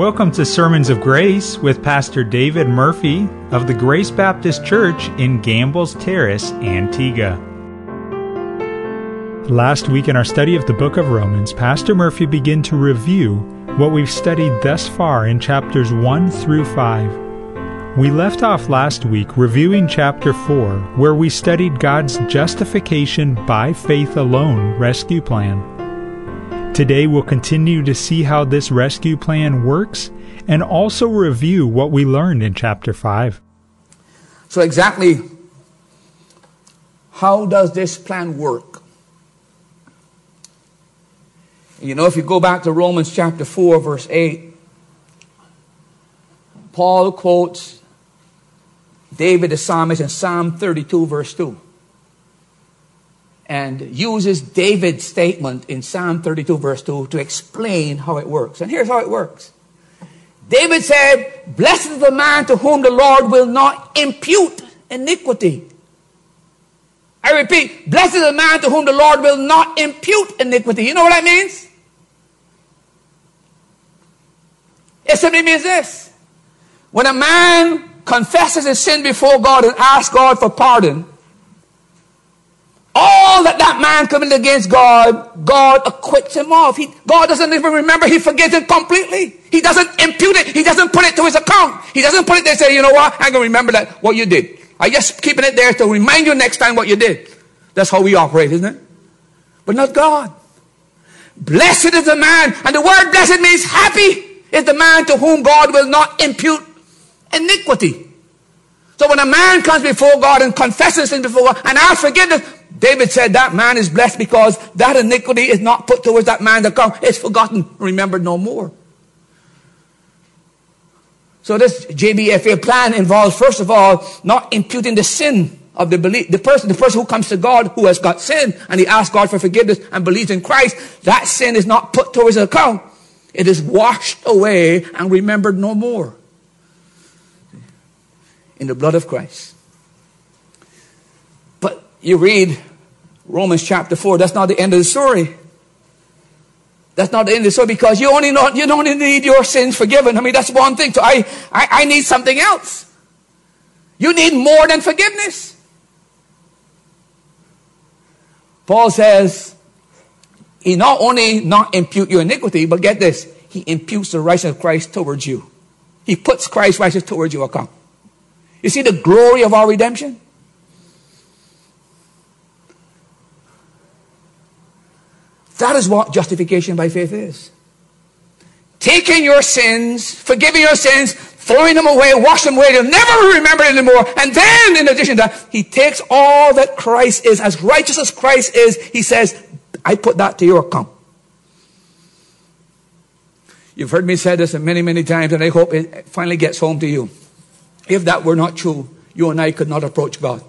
Welcome to Sermons of Grace with Pastor David Murphy of the Grace Baptist Church in Gambles Terrace, Antigua. Last week in our study of the book of Romans, Pastor Murphy began to review what we've studied thus far in chapters 1 through 5. We left off last week reviewing chapter 4, where we studied God's justification by faith alone rescue plan. Today we'll continue to see how this rescue plan works and also review what we learned in chapter 5. So, exactly how does this plan work? You know, if you go back to Romans chapter 4, verse 8, Paul quotes David the psalmist in Psalm 32, verse 2 and uses David's statement in Psalm 32, verse 2, to explain how it works. And here's how it works David said, Blessed is the man to whom the Lord will not impute iniquity. I repeat, blessed is the man to whom the Lord will not impute iniquity. You know what that means? It simply means this. When a man confesses his sin before God and asks God for pardon, all that that man committed against God, God acquits him of. He, God doesn't even remember. He forgives it completely. He doesn't impute it. He doesn't put it to his account. He doesn't put it there and say, you know what? I'm going to remember that, what you did. I just keeping it there to remind you next time what you did. That's how we operate, isn't it? But not God. Blessed is the man, and the word blessed means happy is the man to whom God will not impute iniquity. So when a man comes before God and confesses sin before God and asks forgiveness, David said that man is blessed because that iniquity is not put towards that man to come. It's forgotten, remembered no more. So this JBFA plan involves, first of all, not imputing the sin of the belief, the person, the person who comes to God who has got sin and he asks God for forgiveness and believes in Christ, that sin is not put towards the account. It is washed away and remembered no more in the blood of Christ. You read Romans chapter 4, that's not the end of the story. That's not the end of the story because you only know, you don't need your sins forgiven. I mean, that's one thing. So I, I, I need something else. You need more than forgiveness. Paul says, he not only not impute your iniquity, but get this, he imputes the righteousness of Christ towards you. He puts Christ's righteousness towards your account. You see the glory of our redemption? That is what justification by faith is. Taking your sins, forgiving your sins, throwing them away, wash them away, you'll never remember it anymore. And then, in addition to that, he takes all that Christ is, as righteous as Christ is, he says, I put that to your account. You've heard me say this many, many times, and I hope it finally gets home to you. If that were not true, you and I could not approach God.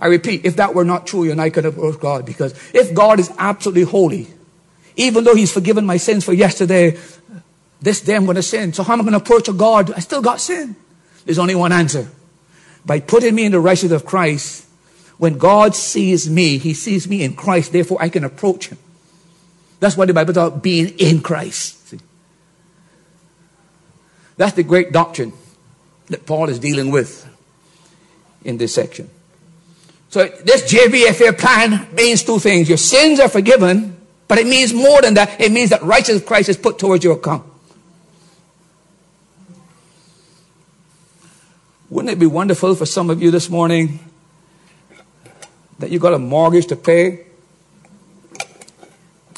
I repeat, if that were not true, you and I could approach God. Because if God is absolutely holy, even though He's forgiven my sins for yesterday, this day I'm going to sin. So how am I going to approach a God? I still got sin. There's only one answer. By putting me in the righteousness of Christ, when God sees me, He sees me in Christ. Therefore, I can approach Him. That's what the Bible talks about being in Christ. See? That's the great doctrine that Paul is dealing with in this section. So this JBFA plan means two things. Your sins are forgiven, but it means more than that. It means that righteousness of Christ is put towards your account. Wouldn't it be wonderful for some of you this morning that you got a mortgage to pay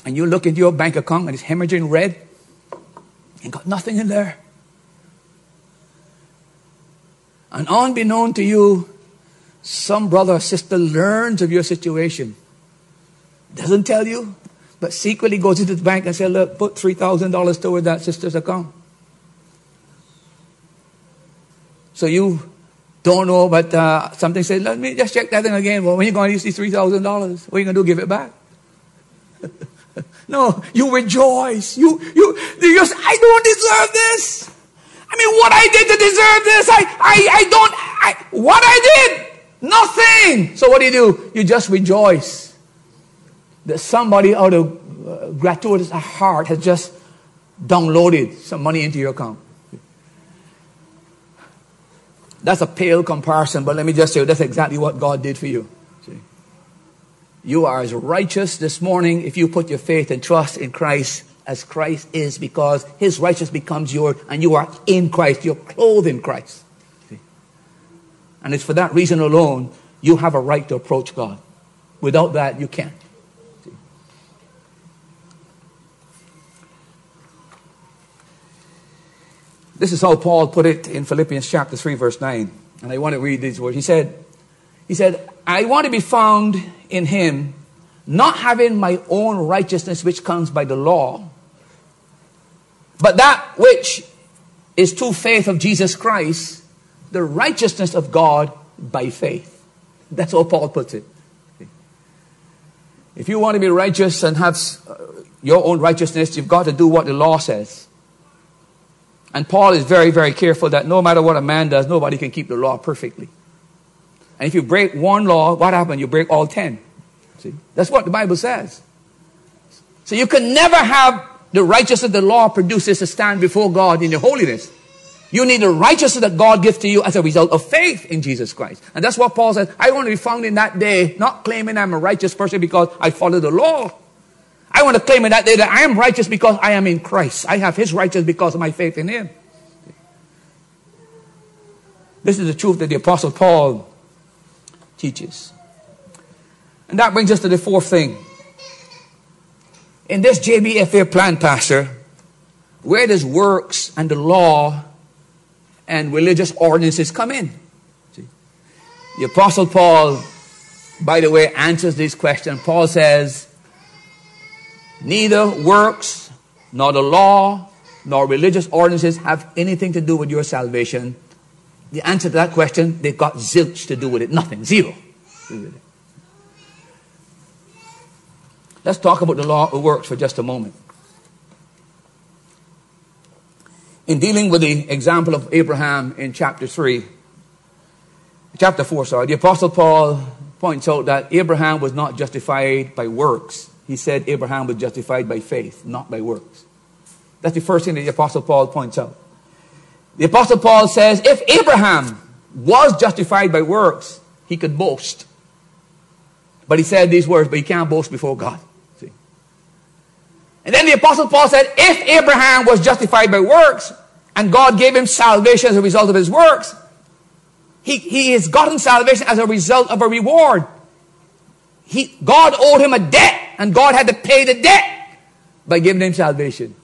and you look into your bank account and it's hemorrhaging red and got nothing in there? And unbeknown to you, some brother or sister learns of your situation. Doesn't tell you, but secretly goes into the bank and says, look, put $3,000 toward that sister's account. So you don't know, but uh, something says, let me just check that in again. Well, when are you going to use these $3,000? What are you going to do? Give it back? no, you rejoice. You, you, you just, I don't deserve this. I mean, what I did to deserve this, I, I, I don't, I, what I did, Nothing. So what do you do? You just rejoice that somebody out of uh, gratuitous heart has just downloaded some money into your account. That's a pale comparison, but let me just say that's exactly what God did for you. See? You are as righteous this morning if you put your faith and trust in Christ as Christ is because his righteousness becomes yours and you are in Christ. You're clothed in Christ. And it's for that reason alone you have a right to approach God. Without that, you can't. This is how Paul put it in Philippians chapter 3, verse 9. And I want to read these words. He said, He said, I want to be found in him, not having my own righteousness which comes by the law, but that which is through faith of Jesus Christ, the righteousness of God by faith. That's how Paul puts it. If you want to be righteous and have uh, your own righteousness, you've got to do what the law says. And Paul is very, very careful that no matter what a man does, nobody can keep the law perfectly. And if you break one law, what happens? You break all ten. See? That's what the Bible says. So you can never have the righteousness the law produces to stand before God in your holiness. You need the righteousness that God gives to you as a result of faith in Jesus Christ. And that's what Paul says. I want to be found in that day, not claiming I'm a righteous person because I follow the law. I want to claim in that day that I am righteous because I am in Christ. I have His righteousness because of my faith in Him. This is the truth that the Apostle Paul teaches. And that brings us to the fourth thing. In this JBFA plan, Pastor, where does works and the law and religious ordinances come in? See? The Apostle Paul, by the way, answers this question. Paul says, Neither works, nor the law, nor religious ordinances have anything to do with your salvation. The answer to that question, they've got zilch to do with it. Nothing. Zero. Let's talk about the law of works for just a moment. In dealing with the example of Abraham in chapter 3, chapter 4, sorry, the Apostle Paul points out that Abraham was not justified by works, he said Abraham was justified by faith, not by works. That's the first thing that the Apostle Paul points out. The Apostle Paul says if Abraham was justified by works, he could boast. But he said these words, but he can't boast before God. See? And then the Apostle Paul said if Abraham was justified by works, and God gave him salvation as a result of his works, he, he has gotten salvation as a result of a reward. He, God owed him a debt and God had to pay the debt by giving him salvation.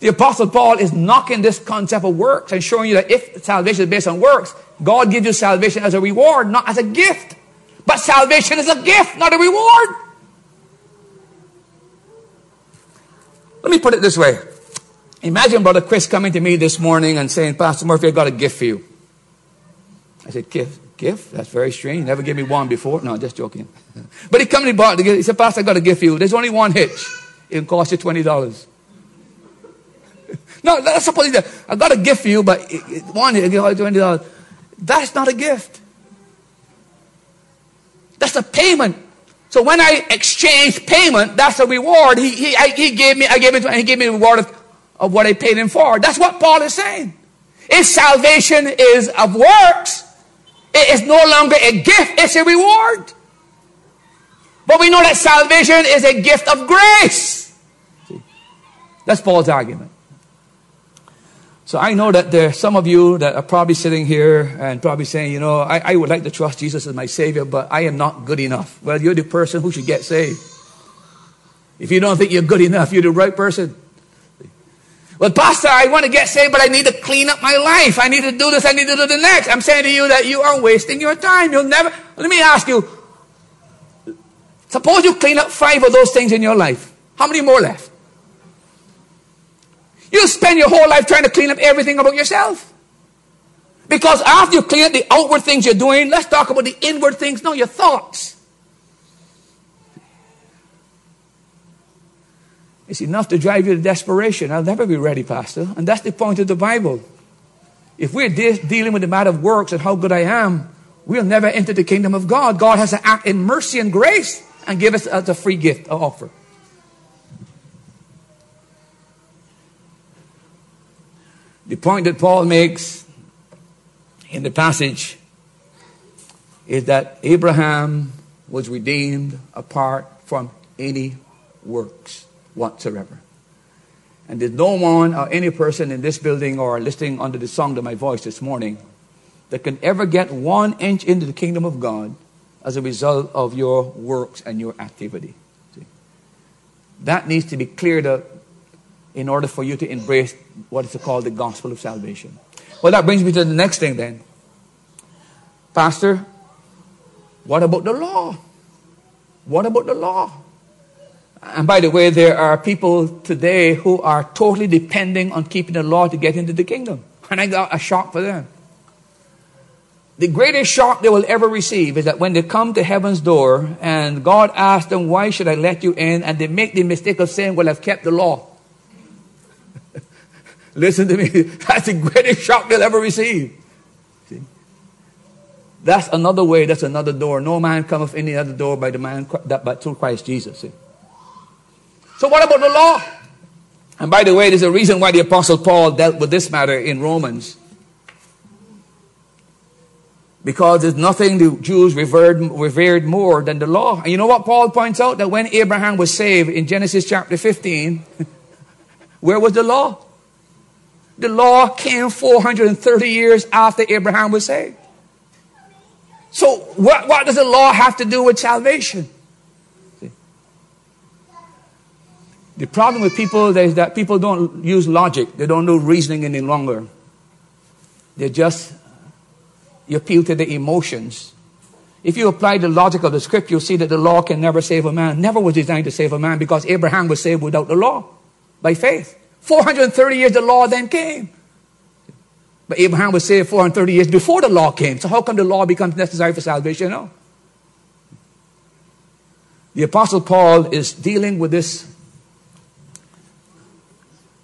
The Apostle Paul is knocking this concept of works and showing you that if salvation is based on works, God gives you salvation as a reward, not as a gift. But salvation is a gift, not a reward. Let me put it this way. Imagine Brother Chris coming to me this morning and saying, Pastor Murphy, I've got a gift for you. I said, gift? Gift? That's very strange. Never gave me one before. No, just joking. But he come and he bought the gift. He said, Pastor, I've got a gift for you. There's only one hitch. It'll cost you $20. no, let's suppose that I got a gift for you, but one hitch, it'll cost you $20. That's not a gift. That's a payment. So when I exchange payment, that's a reward. He, he, I, he gave me, I gave it, he gave me a reward of, of what I paid him for. That's what Paul is saying. If salvation is of works, it is no longer a gift, it's a reward. But we know that salvation is a gift of grace. See, that's Paul's argument. So I know that there are some of you that are probably sitting here and probably saying, you know, I, I would like to trust Jesus as my Savior, but I am not good enough. Well, you're the person who should get saved. If you don't think you're good enough, you're the right person. Well, Pastor, I want to get saved, but I need to clean up my life. I need to do this. I need to do the next. I'm saying to you that you are wasting your time. You'll never. Let me ask you. Suppose you clean up five of those things in your life. How many more left? You spend your whole life trying to clean up everything about yourself. Because after you clean up the outward things you're doing, let's talk about the inward things. No, your thoughts. It's enough to drive you to desperation. I'll never be ready, Pastor. And that's the point of the Bible. If we're de- dealing with the matter of works and how good I am, we'll never enter the kingdom of God. God has to act in mercy and grace and give us as a free gift, an offer. The point that Paul makes in the passage is that Abraham was redeemed apart from any works whatsoever. And there's no one or any person in this building or listening under the sound of my voice this morning that can ever get one inch into the kingdom of God as a result of your works and your activity. See? That needs to be cleared up in order for you to embrace what is called the gospel of salvation. Well, that brings me to the next thing then. Pastor, what about the law? What about the law? And by the way, there are people today who are totally depending on keeping the law to get into the kingdom. And I got a shock for them. The greatest shock they will ever receive is that when they come to heaven's door and God asks them, Why should I let you in? And they make the mistake of saying, Well, I've kept the law. Listen to me. That's the greatest shock they'll ever receive. See? That's another way, that's another door. No man cometh any other door by the man that but through Christ Jesus. See? So what about the law? And by the way, there's a reason why the apostle Paul dealt with this matter in Romans. Because there's nothing the Jews revered, revered more than the law. And you know what Paul points out? That when Abraham was saved in Genesis chapter 15, where was the law? The law came 430 years after Abraham was saved. So what, what does the law have to do with salvation? The problem with people is that people don't use logic. They don't do reasoning any longer. They just you appeal to the emotions. If you apply the logic of the script, you'll see that the law can never save a man. Never was designed to save a man because Abraham was saved without the law, by faith. 430 years the law then came. But Abraham was saved 430 years before the law came. So how come the law becomes necessary for salvation? No. The Apostle Paul is dealing with this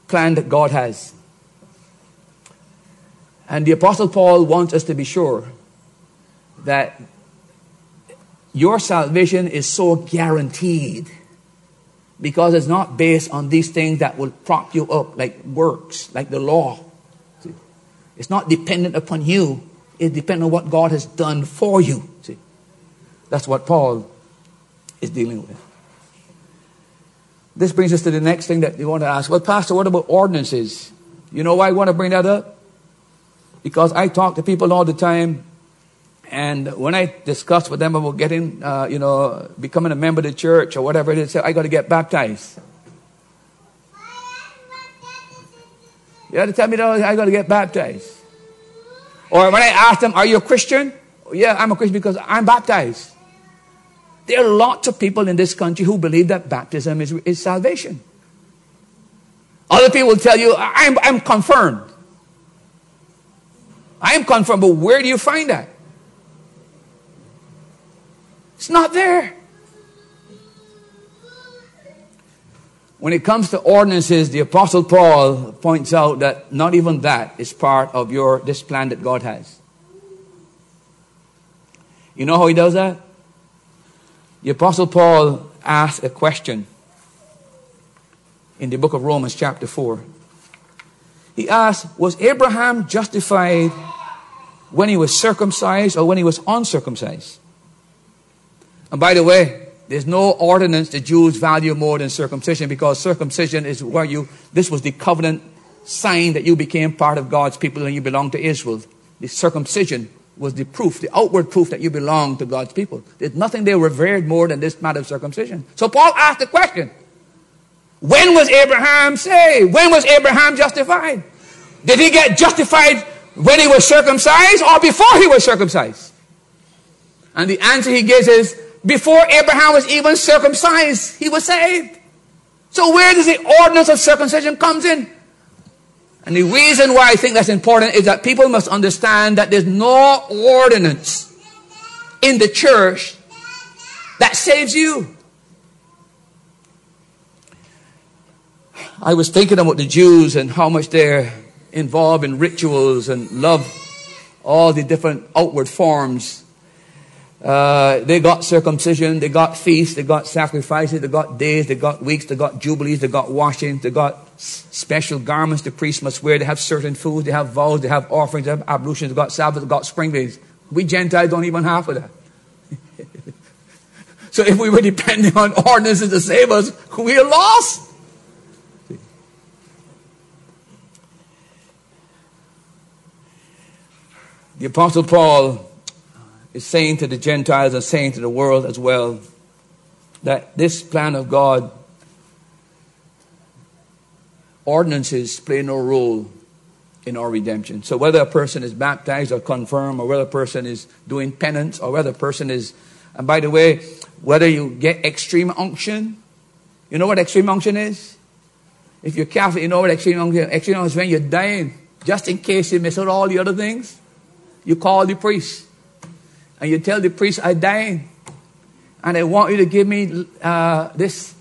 plan that God has. And the Apostle Paul wants us to be sure that your salvation is so guaranteed because it's not based on these things that will prop you up, like works, like the law. It's not dependent upon you, it's dependent on what God has done for you. See? That's what Paul is dealing with. This brings us to the next thing that you want to ask. Well, Pastor, what about ordinances? You know why I want to bring that up? Because I talk to people all the time, and when I discuss with them about getting, uh, you know, becoming a member of the church or whatever it is, I got to get baptized. You got to tell me that I got to get baptized. Or when I ask them, Are you a Christian? Yeah, I'm a Christian because I'm baptized. There are lots of people in this country who believe that baptism is, is salvation. Other people will tell you, I'm, I'm confirmed. I am confirmed, but where do you find that? It's not there. When it comes to ordinances, the Apostle Paul points out that not even that is part of your this plan that God has. You know how he does that? The Apostle Paul asked a question in the book of Romans, chapter 4. He asked, Was Abraham justified when he was circumcised or when he was uncircumcised? And by the way, there's no ordinance the Jews value more than circumcision because circumcision is where you, this was the covenant sign that you became part of God's people and you belong to Israel. The circumcision was the proof, the outward proof that you belong to God's people. There's nothing they revered more than this matter of circumcision. So Paul asked the question When was Abraham saved? When was Abraham justified? Did he get justified when he was circumcised or before he was circumcised? And the answer he gives is before Abraham was even circumcised, he was saved. So where does the ordinance of circumcision comes in? And the reason why I think that's important is that people must understand that there's no ordinance in the church that saves you. I was thinking about the Jews and how much they're involved in rituals and love all the different outward forms. Uh, they got circumcision, they got feasts, they got sacrifices, they got days, they got weeks, they got jubilees, they got washings, they got special garments the priests must wear, they have certain foods, they have vows, they have offerings, they have ablutions, they got Sabbath, they got spring days. We Gentiles don't even have that. so if we were depending on ordinances to save us, we are lost. The Apostle Paul is saying to the Gentiles and saying to the world as well that this plan of God, ordinances play no role in our redemption. So whether a person is baptized or confirmed, or whether a person is doing penance, or whether a person is, and by the way, whether you get extreme unction, you know what extreme unction is? If you're Catholic, you know what extreme unction is. Extreme unction is when you're dying, just in case you miss out all the other things. You call the priest and you tell the priest, I'm dying. And I want you to give me uh, this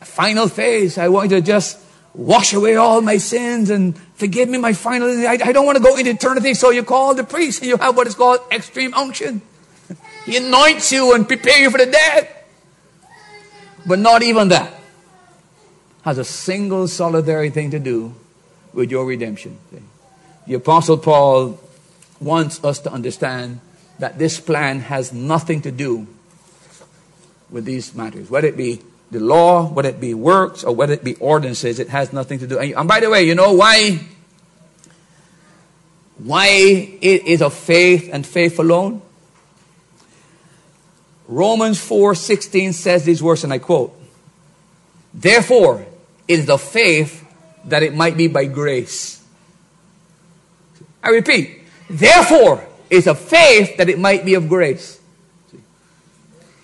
final phase. I want you to just wash away all my sins and forgive me my final. I, I don't want to go into eternity. So you call the priest and you have what is called extreme unction. He anoints you and prepare you for the death. But not even that has a single solitary thing to do with your redemption. The Apostle Paul wants us to understand that this plan has nothing to do with these matters, whether it be the law, whether it be works, or whether it be ordinances, it has nothing to do. And by the way, you know why? Why it is of faith and faith alone? Romans 4:16 says these words, and I quote: Therefore, it is of faith that it might be by grace. I repeat, Therefore, it's of faith that it might be of grace.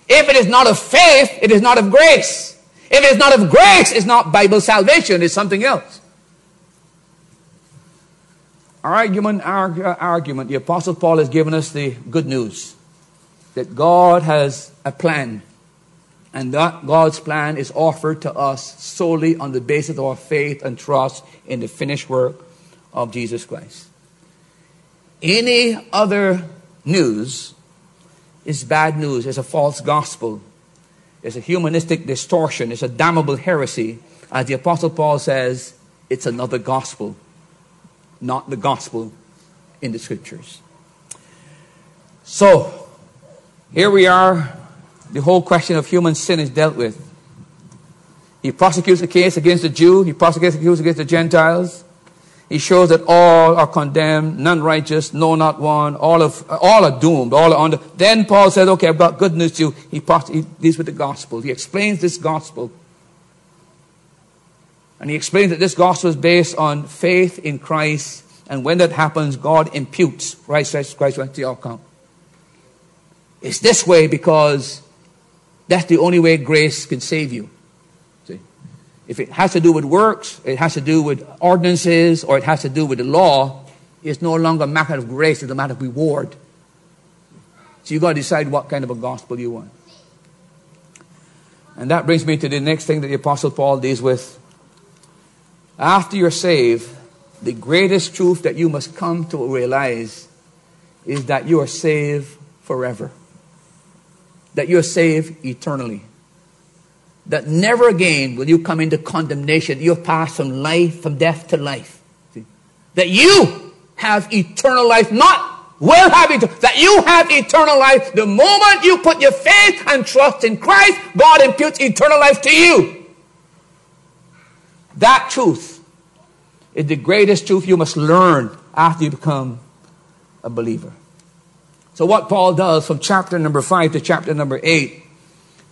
If it is not of faith, it is not of grace. If it is not of grace, it's not Bible salvation, it's something else. Argument, arg- argument. The Apostle Paul has given us the good news that God has a plan, and that God's plan is offered to us solely on the basis of our faith and trust in the finished work of Jesus Christ. Any other news is bad news, it's a false gospel, it's a humanistic distortion, it's a damnable heresy. As the Apostle Paul says, it's another gospel, not the gospel in the scriptures. So, here we are. The whole question of human sin is dealt with. He prosecutes the case against the Jew, he prosecutes the case against the Gentiles. He shows that all are condemned, none righteous, no, not one. All of all are doomed. All are under. Then Paul says, "Okay, I've got good news to you." He, he deals with the gospel. He explains this gospel, and he explains that this gospel is based on faith in Christ. And when that happens, God imputes Christ, Christ, Christ to your account. It's this way because that's the only way grace can save you. If it has to do with works, it has to do with ordinances, or it has to do with the law, it's no longer a matter of grace, it's a matter of reward. So you've got to decide what kind of a gospel you want. And that brings me to the next thing that the Apostle Paul deals with. After you're saved, the greatest truth that you must come to realize is that you are saved forever, that you're saved eternally that never again will you come into condemnation. You'll pass from life, from death to life. See? That you have eternal life, not will have it, that you have eternal life. The moment you put your faith and trust in Christ, God imputes eternal life to you. That truth is the greatest truth you must learn after you become a believer. So, what Paul does from chapter number 5 to chapter number 8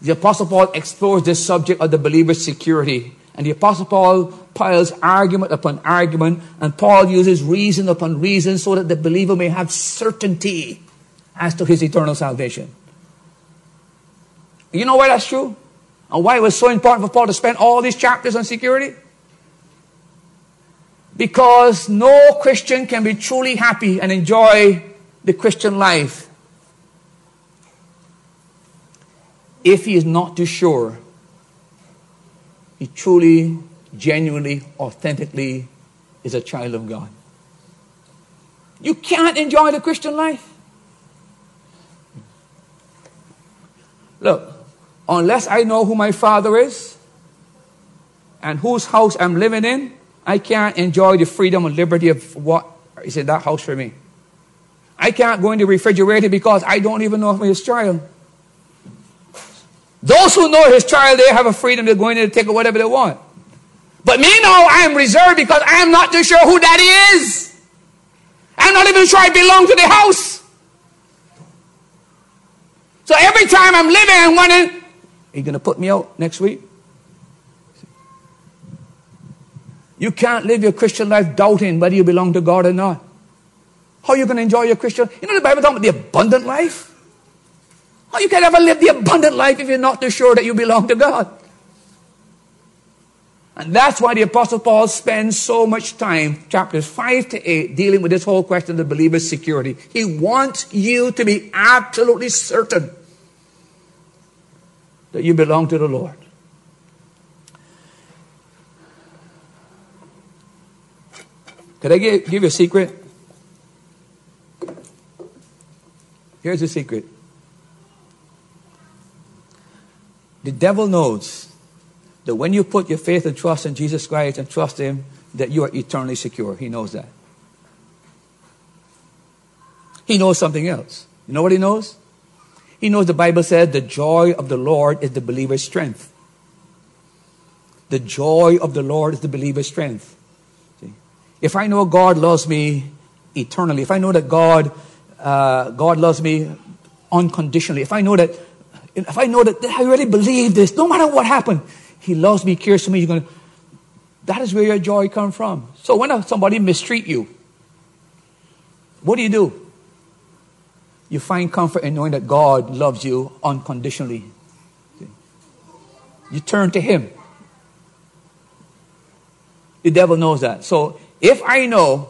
the Apostle Paul explores this subject of the believer's security. And the Apostle Paul piles argument upon argument, and Paul uses reason upon reason so that the believer may have certainty as to his eternal salvation. You know why that's true? And why it was so important for Paul to spend all these chapters on security? Because no Christian can be truly happy and enjoy the Christian life if he is not too sure he truly, genuinely, authentically is a child of God. You can't enjoy the Christian life. Look, unless I know who my father is and whose house I'm living in, I can't enjoy the freedom and liberty of what is in that house for me. I can't go in the refrigerator because I don't even know his child. Those who know his child, they have a freedom to go in and take whatever they want. But me, no, I am reserved because I am not too sure who daddy is. I'm not even sure I belong to the house. So every time I'm living, I'm wondering, are you going to put me out next week? You can't live your Christian life doubting whether you belong to God or not. How are you going to enjoy your Christian? You know the Bible talks about the abundant life. How you can't ever live the abundant life if you're not too sure that you belong to God? And that's why the Apostle Paul spends so much time, chapters 5 to 8, dealing with this whole question of the believer's security. He wants you to be absolutely certain that you belong to the Lord. Could I give, give you a secret? Here's a secret. The devil knows that when you put your faith and trust in Jesus Christ and trust Him, that you are eternally secure. He knows that. He knows something else. You know what he knows? He knows the Bible said the joy of the Lord is the believer's strength. The joy of the Lord is the believer's strength. See? If I know God loves me eternally, if I know that God, uh, God loves me unconditionally, if I know that, if I know that I really believe this, no matter what happened, he loves me, cares for me. You're going to, that is where your joy comes from. So when somebody mistreat you, what do you do? You find comfort in knowing that God loves you unconditionally. You turn to Him. The devil knows that. So if I know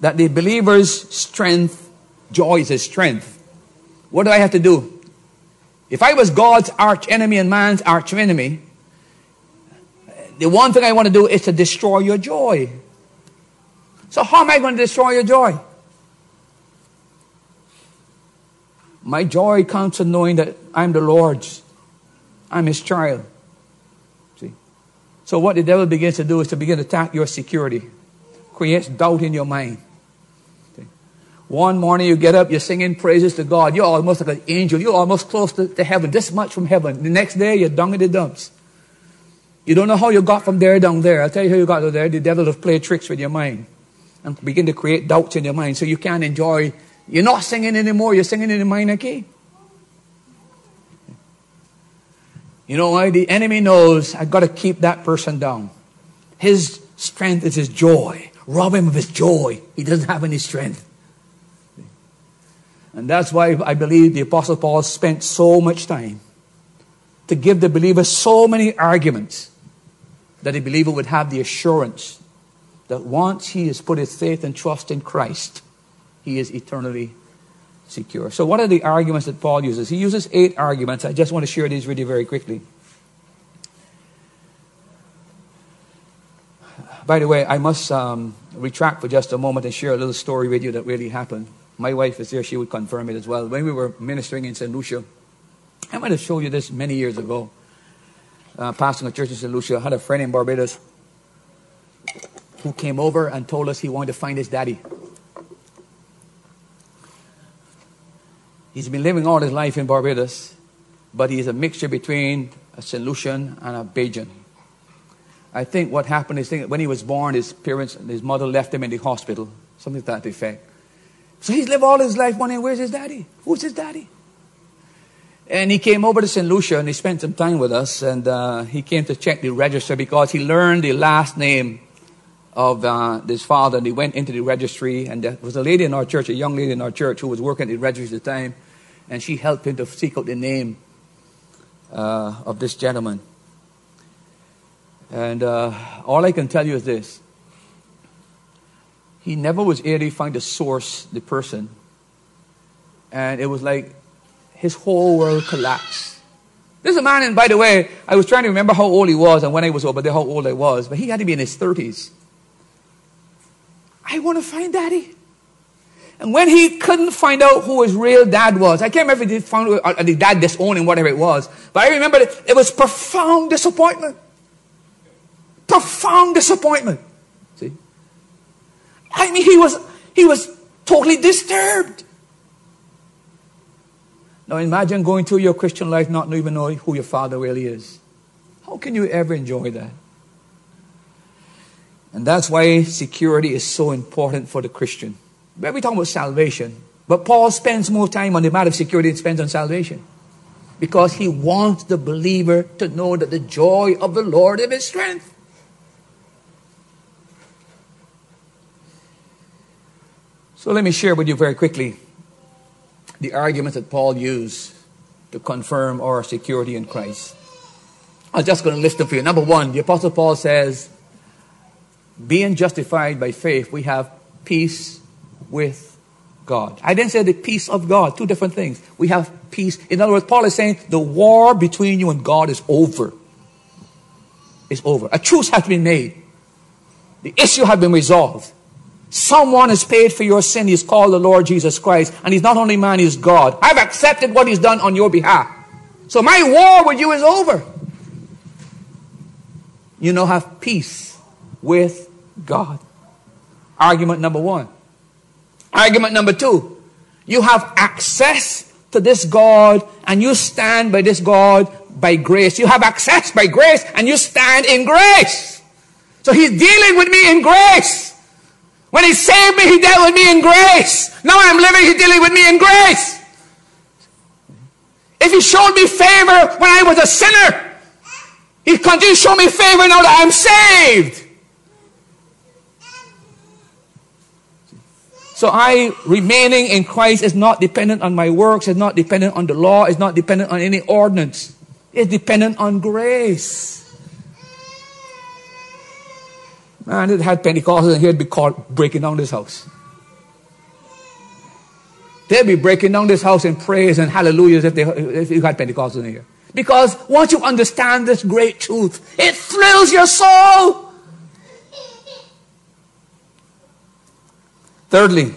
that the believer's strength, joy is his strength, what do I have to do? If I was God's arch enemy and man's arch enemy, the one thing I want to do is to destroy your joy. So, how am I going to destroy your joy? My joy comes from knowing that I'm the Lord's, I'm His child. See? So, what the devil begins to do is to begin to attack your security, creates doubt in your mind. One morning you get up, you're singing praises to God. You're almost like an angel. You're almost close to, to heaven, this much from heaven. The next day, you're down in the dumps. You don't know how you got from there down there. I'll tell you how you got to there. The devil will play tricks with your mind and begin to create doubts in your mind so you can't enjoy. You're not singing anymore. You're singing in the minor key. You know why? The enemy knows I've got to keep that person down. His strength is his joy. Rob him of his joy. He doesn't have any strength. And that's why I believe the Apostle Paul spent so much time to give the believer so many arguments that the believer would have the assurance that once he has put his faith and trust in Christ, he is eternally secure. So, what are the arguments that Paul uses? He uses eight arguments. I just want to share these with you very quickly. By the way, I must um, retract for just a moment and share a little story with you that really happened. My wife is here, she would confirm it as well. When we were ministering in St. Lucia, I might have showed you this many years ago. Uh, pastoring a church in St. Lucia, I had a friend in Barbados who came over and told us he wanted to find his daddy. He's been living all his life in Barbados, but he's a mixture between a St. Lucian and a Bajan. I think what happened is when he was born, his parents, his mother left him in the hospital, something to that effect. So he's lived all his life wondering, where's his daddy? Who's his daddy? And he came over to St. Lucia and he spent some time with us and uh, he came to check the register because he learned the last name of uh, his father and he went into the registry and there was a lady in our church, a young lady in our church who was working at the registry at the time and she helped him to seek out the name uh, of this gentleman. And uh, all I can tell you is this he never was able to find the source, the person. And it was like his whole world collapsed. This is a man, and by the way, I was trying to remember how old he was and when I was over there, how old I was, but he had to be in his 30s. I want to find daddy. And when he couldn't find out who his real dad was, I can't remember if he found uh, the dad disowning whatever it was, but I remember it was profound disappointment. Profound disappointment. I mean, he was, he was totally disturbed. Now imagine going through your Christian life not even knowing who your father really is. How can you ever enjoy that? And that's why security is so important for the Christian. We're talking about salvation. But Paul spends more time on the matter of security than spends on salvation. Because he wants the believer to know that the joy of the Lord is his strength. So let me share with you very quickly the arguments that Paul used to confirm our security in Christ. I'm just going to list them for you. Number one, the Apostle Paul says, being justified by faith, we have peace with God. I didn't say the peace of God, two different things. We have peace. In other words, Paul is saying the war between you and God is over. It's over. A truce has been made. The issue has been resolved. Someone has paid for your sin. He's called the Lord Jesus Christ. And he's not only man, he's God. I've accepted what he's done on your behalf. So my war with you is over. You now have peace with God. Argument number one. Argument number two. You have access to this God and you stand by this God by grace. You have access by grace and you stand in grace. So he's dealing with me in grace. When he saved me, he dealt with me in grace. Now I'm living, he's dealing with me in grace. If he showed me favor when I was a sinner, he continues to show me favor now that I'm saved. So I remaining in Christ is not dependent on my works, it's not dependent on the law, it's not dependent on any ordinance. It's dependent on grace. Man, it had Pentecostals and he'd be caught breaking down this house. They'd be breaking down this house in praise and hallelujahs if, they, if you had Pentecostals in here. Because once you understand this great truth, it thrills your soul. Thirdly,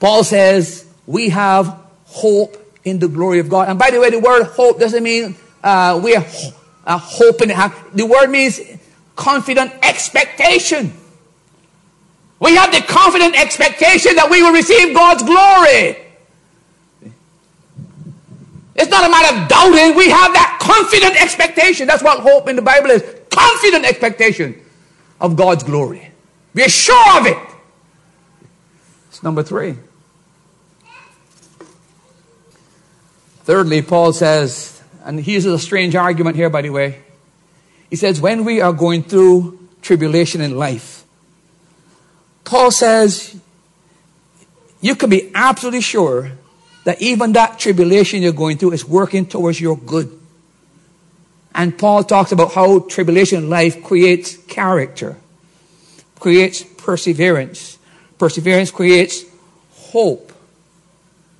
Paul says we have hope in the glory of God. And by the way, the word hope doesn't mean uh, we are uh, hoping. The word means confident expectation. We have the confident expectation that we will receive God's glory. It's not a matter of doubting. We have that confident expectation. That's what hope in the Bible is. Confident expectation of God's glory. We are sure of it. It's number three. Thirdly, Paul says, and he uses a strange argument here, by the way. He says, when we are going through tribulation in life, Paul says, you can be absolutely sure that even that tribulation you're going through is working towards your good. And Paul talks about how tribulation in life creates character, creates perseverance, Perseverance creates hope.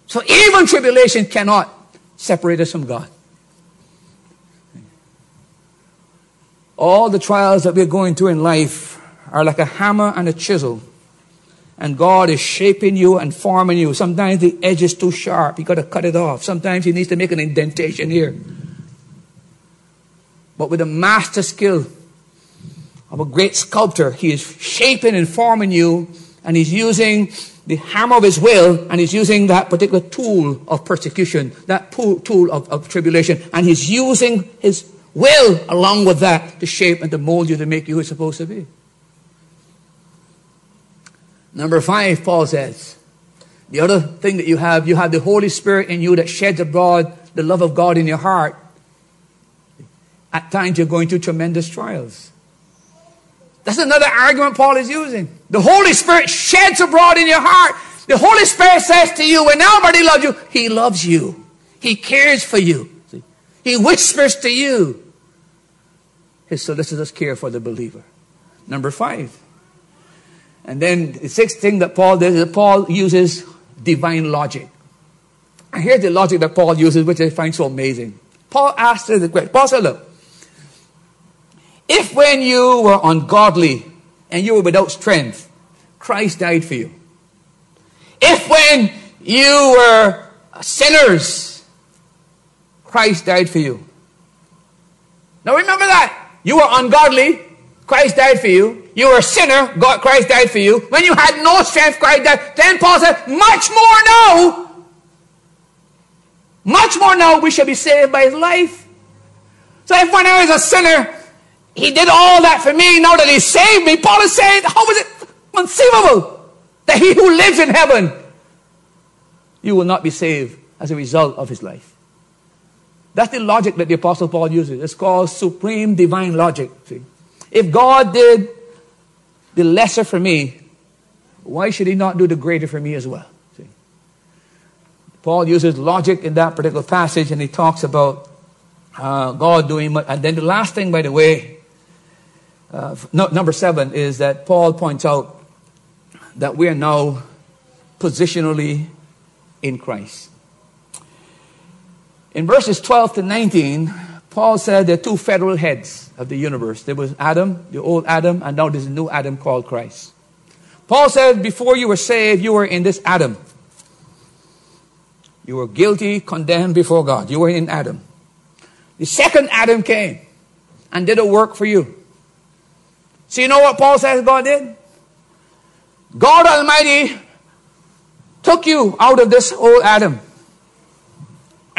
So even tribulation cannot separate us from God. All the trials that we're going through in life are like a hammer and a chisel. And God is shaping you and forming you. Sometimes the edge is too sharp. You got to cut it off. Sometimes He needs to make an indentation here. But with the master skill of a great sculptor, He is shaping and forming you and he's using the hammer of his will and he's using that particular tool of persecution, that tool of, of tribulation, and he's using his will along with that to shape and to mold you to make you who you're supposed to be. Number five, Paul says, the other thing that you have, you have the Holy Spirit in you that sheds abroad the love of God in your heart. At times you're going through tremendous trials. That's another argument Paul is using. The Holy Spirit sheds abroad in your heart. The Holy Spirit says to you, when nobody loves you, He loves you. He cares for you. He whispers to you. His solicitous care for the believer. Number five. And then the sixth thing that Paul does is Paul uses divine logic. And here's the logic that Paul uses, which I find so amazing. Paul asked the question. Paul said, look, if when you were ungodly and you were without strength, Christ died for you. If when you were sinners, Christ died for you. Now remember that. You were ungodly, Christ died for you. You were a sinner, God, Christ died for you. When you had no strength, Christ died. Then Paul said, much more now. Much more now we shall be saved by his life. So if when I was a sinner, he did all that for me, now that he saved me, Paul is saying, how is it conceivable that he who lives in heaven, you will not be saved as a result of his life? That's the logic that the Apostle Paul uses. It's called supreme divine logic. See? If God did the lesser for me, why should he not do the greater for me as well? See? Paul uses logic in that particular passage and he talks about uh, God doing much. And then the last thing, by the way, uh, no, number seven is that Paul points out that we are now positionally in Christ. In verses 12 to 19, Paul said there are two federal heads of the universe. There was Adam, the old Adam, and now there's a new Adam called Christ. Paul said before you were saved, you were in this Adam. You were guilty, condemned before God. You were in Adam. The second Adam came and did a work for you. So you know what Paul says God did? God Almighty took you out of this old Adam.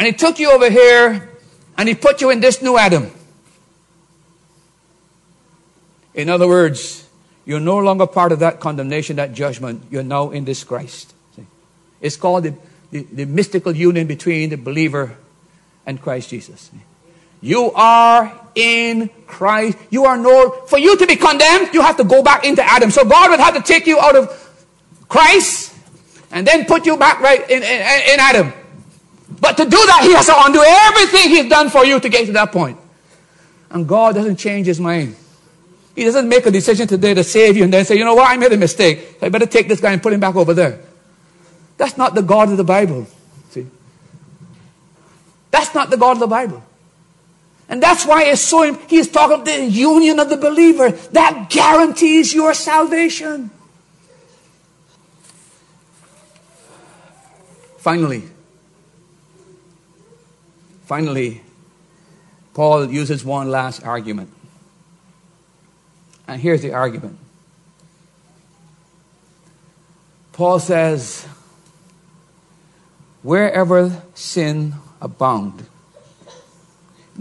And he took you over here and he put you in this new Adam. In other words, you're no longer part of that condemnation, that judgment. You're now in this Christ. See? It's called the, the, the mystical union between the believer and Christ Jesus. You are in Christ. You are no, for you to be condemned, you have to go back into Adam. So God would have to take you out of Christ and then put you back right in, in, in Adam. But to do that, he has to undo everything he's done for you to get to that point. And God doesn't change his mind. He doesn't make a decision today to save you and then say, you know what, I made a mistake. I better take this guy and put him back over there. That's not the God of the Bible. See? That's not the God of the Bible. And that's why it's so, he's talking the union of the believer. That guarantees your salvation. Finally, finally, Paul uses one last argument. And here's the argument. Paul says, wherever sin abound,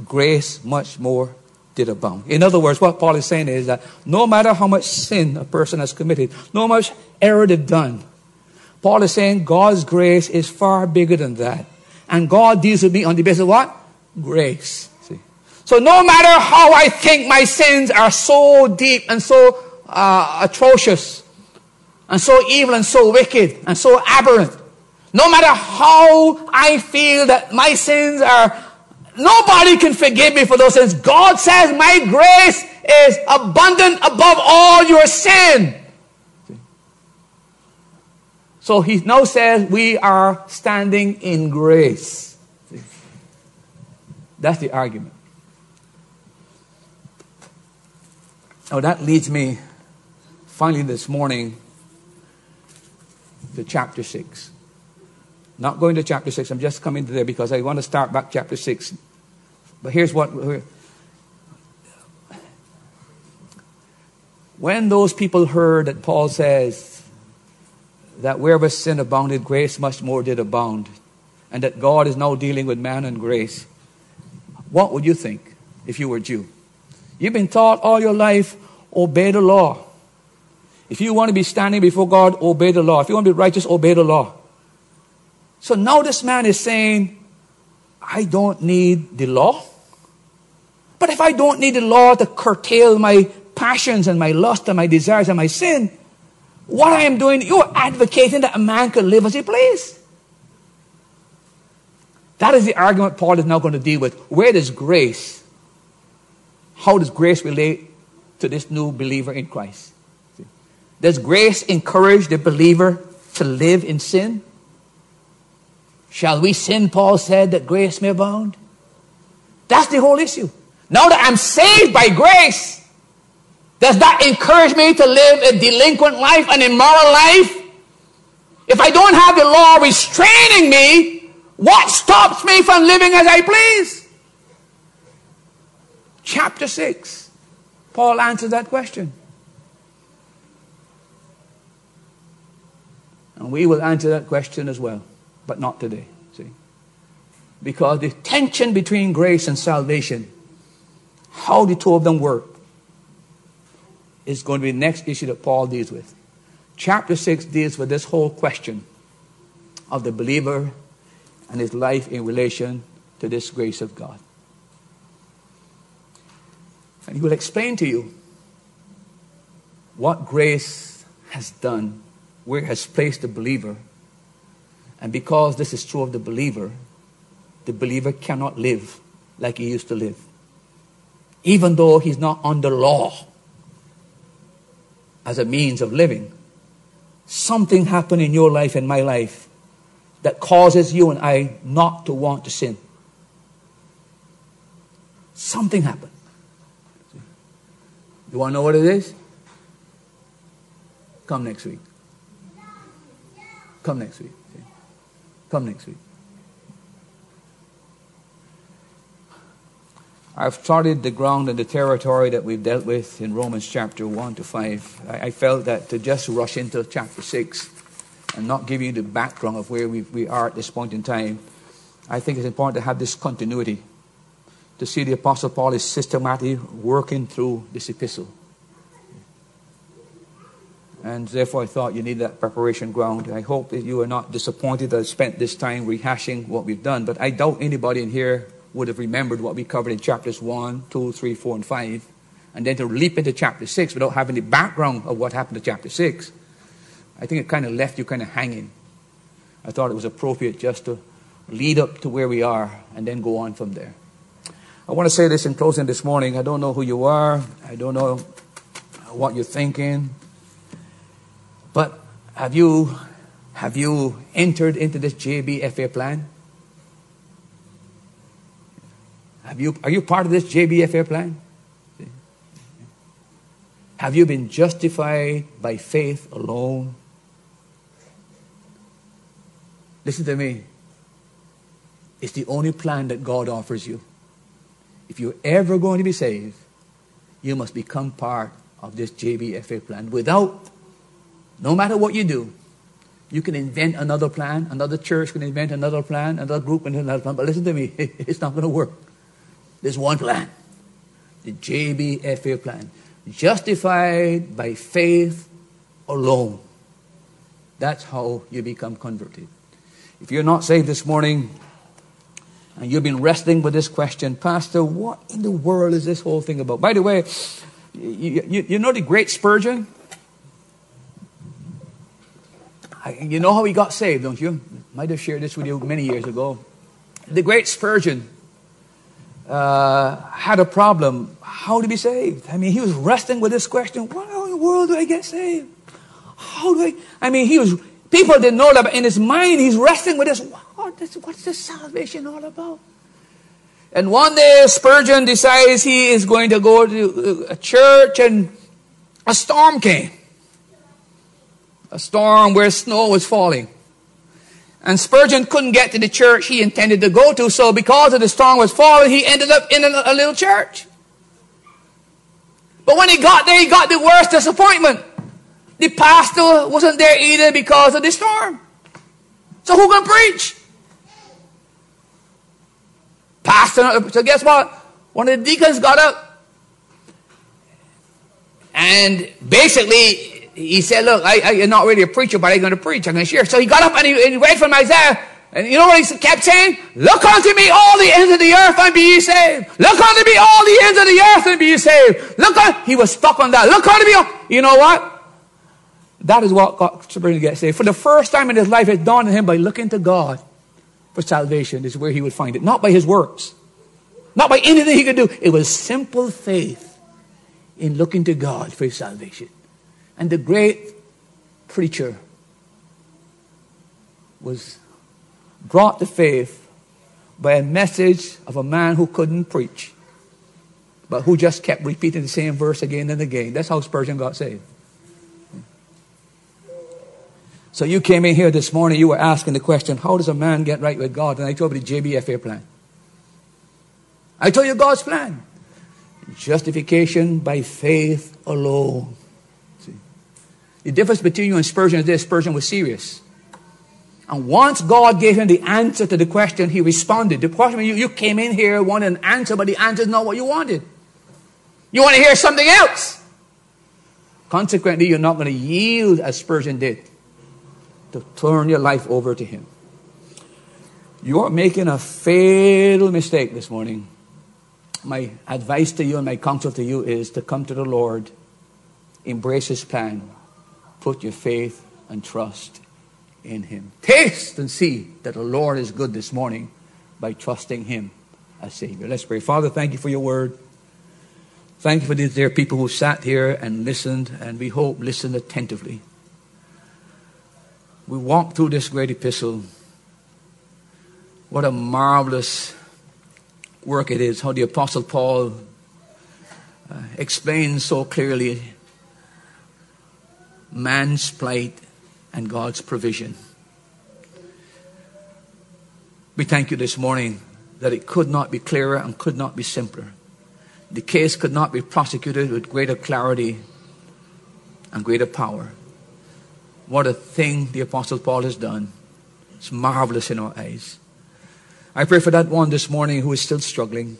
grace much more did abound. In other words, what Paul is saying is that no matter how much sin a person has committed, no much error they've done, Paul is saying God's grace is far bigger than that. And God deals with me on the basis of what? Grace. See? So no matter how I think my sins are so deep and so uh, atrocious, and so evil and so wicked and so aberrant, no matter how I feel that my sins are Nobody can forgive me for those sins. God says my grace is abundant above all your sin. So he now says we are standing in grace. That's the argument. Now that leads me finally this morning to chapter 6. Not going to chapter 6, I'm just coming to there because I want to start back chapter 6 but here's what. When those people heard that Paul says that wherever sin abounded, grace much more did abound, and that God is now dealing with man and grace, what would you think if you were Jew? You've been taught all your life, obey the law. If you want to be standing before God, obey the law. If you want to be righteous, obey the law. So now this man is saying, I don't need the law. But if I don't need the law to curtail my passions and my lust and my desires and my sin, what I am doing, you're advocating that a man can live as he please. That is the argument Paul is now going to deal with. Where does grace, how does grace relate to this new believer in Christ? Does grace encourage the believer to live in sin? Shall we sin, Paul said, that grace may abound? That's the whole issue. Now that I'm saved by grace, does that encourage me to live a delinquent life, an immoral life? if I don't have the law restraining me, what stops me from living as I please? Chapter 6, Paul answers that question. And we will answer that question as well, but not today, see? Because the tension between grace and salvation, how the two of them work, is going to be the next issue that Paul deals with. Chapter 6 deals with this whole question of the believer and his life in relation to this grace of God. And he will explain to you what grace has done, where it has placed the believer. And because this is true of the believer, the believer cannot live like he used to live. Even though he's not under law as a means of living, something happened in your life and my life that causes you and I not to want to sin. Something happened. You want to know what it is? Come next week. Come next week. Come next week. I've charted the ground and the territory that we've dealt with in Romans chapter 1 to 5. I, I felt that to just rush into chapter 6 and not give you the background of where we, we are at this point in time, I think it's important to have this continuity. To see the Apostle Paul is systematically working through this epistle. And therefore, I thought you need that preparation ground. I hope that you are not disappointed that I spent this time rehashing what we've done, but I doubt anybody in here would have remembered what we covered in chapters 1, 2, 3, 4, and 5. And then to leap into chapter 6 without having the background of what happened to chapter 6 I think it kind of left you kind of hanging. I thought it was appropriate just to lead up to where we are and then go on from there. I want to say this in closing this morning. I don't know who you are, I don't know what you're thinking, but have you, have you entered into this JBFA plan? Have you, are you part of this JBFA plan? Have you been justified by faith alone? Listen to me. It's the only plan that God offers you. If you're ever going to be saved, you must become part of this JBFA plan. Without, no matter what you do, you can invent another plan. Another church can invent another plan. Another group can invent another plan. But listen to me, it's not going to work. There's one plan the JBFA plan. Justified by faith alone. That's how you become converted. If you're not saved this morning and you've been wrestling with this question, Pastor, what in the world is this whole thing about? By the way, you, you, you know the great Spurgeon? You know how he got saved, don't you? Might have shared this with you many years ago. The great Spurgeon uh, had a problem. How to be saved? I mean, he was wrestling with this question. What in the world do I get saved? How do I? I mean, he was People didn't know that, but in his mind, he's wrestling with this. What, what's this salvation all about? And one day, Spurgeon decides he is going to go to a church, and a storm came. A storm where snow was falling. And Spurgeon couldn't get to the church he intended to go to, so because of the storm was falling, he ended up in a, little church. But when he got there, he got the worst disappointment. The pastor wasn't there either because of the storm. So who gonna preach? Pastor, so guess what? One of the deacons got up and basically he said, look, I, am not really a preacher, but I'm going to preach. I'm going to share. So he got up and he, and he read from Isaiah. And you know what he kept saying? Look unto me all the ends of the earth and be ye saved. Look unto me all the ends of the earth and be ye saved. Look on, he was stuck on that. Look unto me. All, you know what? That is what got Sabrina get saved. For the first time in his life, it dawned on him by looking to God for salvation is where he would find it. Not by his works. Not by anything he could do. It was simple faith in looking to God for his salvation. And the great preacher was brought to faith by a message of a man who couldn't preach, but who just kept repeating the same verse again and again. That's how Spurgeon got saved. So you came in here this morning, you were asking the question, how does a man get right with God? And I told you the JBFA plan. I told you God's plan. Justification by faith alone. The difference between you and Spurgeon is this Spurgeon was serious. And once God gave him the answer to the question, he responded. The question you, you came in here wanting an answer, but the answer is not what you wanted. You want to hear something else. Consequently, you're not going to yield as Spurgeon did to turn your life over to him. You're making a fatal mistake this morning my advice to you and my counsel to you is to come to the Lord, embrace His plan, put your faith and trust in Him. Taste and see that the Lord is good this morning by trusting Him as Savior. Let's pray. Father, thank you for your word. Thank you for these dear people who sat here and listened, and we hope listened attentively. We walked through this great epistle. What a marvelous work it is, how the Apostle Paul uh, explains so clearly man's plight and God's provision. We thank you this morning that it could not be clearer and could not be simpler. The case could not be prosecuted with greater clarity and greater power. What a thing the Apostle Paul has done. It's marvelous in our eyes. I pray for that one this morning who is still struggling,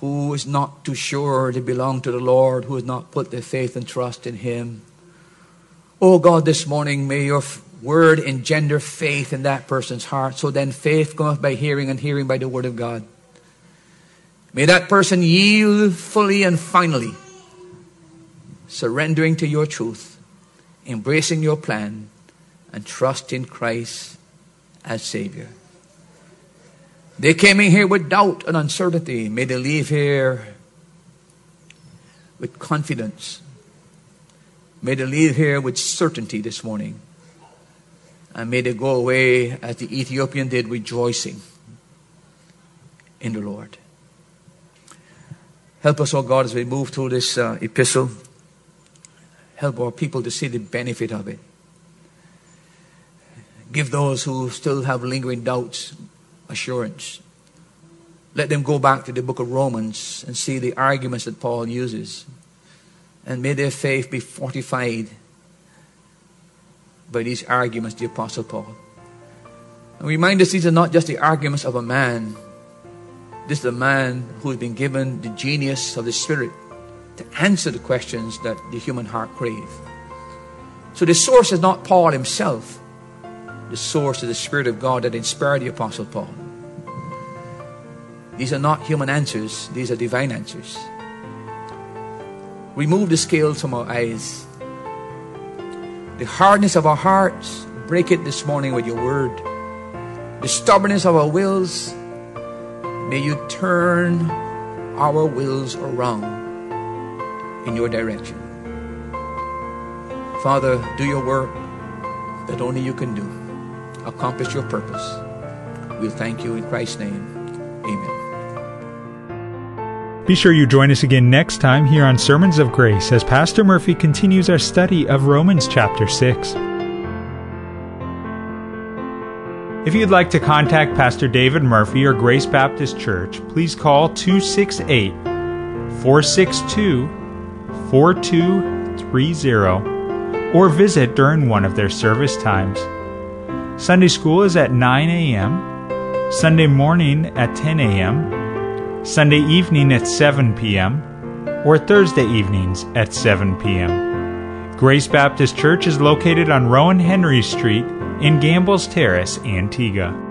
who is not too sure they belong to the Lord, who has not put their faith and trust in Him. Oh God, this morning, may your word engender faith in that person's heart. So then faith cometh by hearing, and hearing by the word of God. May that person yield fully and finally, surrendering to your truth, embracing your plan, and trust in Christ as Savior. They came in here with doubt and uncertainty. May they leave here with confidence. May they leave here with certainty this morning. And may they go away as the Ethiopian did, rejoicing in the Lord. Help us, O oh God, as we move through this uh, epistle. Help our people to see the benefit of it. Give those who still have lingering doubts assurance. Let them go back to the book of Romans and see the arguments that Paul uses. And may their faith be fortified by these arguments, the Apostle Paul. And remind us these are not just the arguments of a man. This is a man who has been given the genius of the Spirit to answer the questions that the human heart craves. So the source is not Paul himself, the source of the Spirit of God that inspired the Apostle Paul. These are not human answers, these are divine answers. Remove the scales from our eyes. The hardness of our hearts, break it this morning with your word. The stubbornness of our wills, may you turn our wills around in your direction. Father, do your work that only you can do accomplish your purpose. We'll thank you in Christ's name. Amen. Be sure you join us again next time here on Sermons of Grace as Pastor Murphy continues our study of Romans chapter 6. If you'd like to contact Pastor David Murphy or Grace Baptist Church, please call 268 462 4230 or visit during one of their service times. Sunday school is at 9 a.m., Sunday morning at 10 a.m., Sunday evening at 7 p.m., or Thursday evenings at 7 p.m. Grace Baptist Church is located on Rowan Henry Street in Gambles Terrace, Antigua.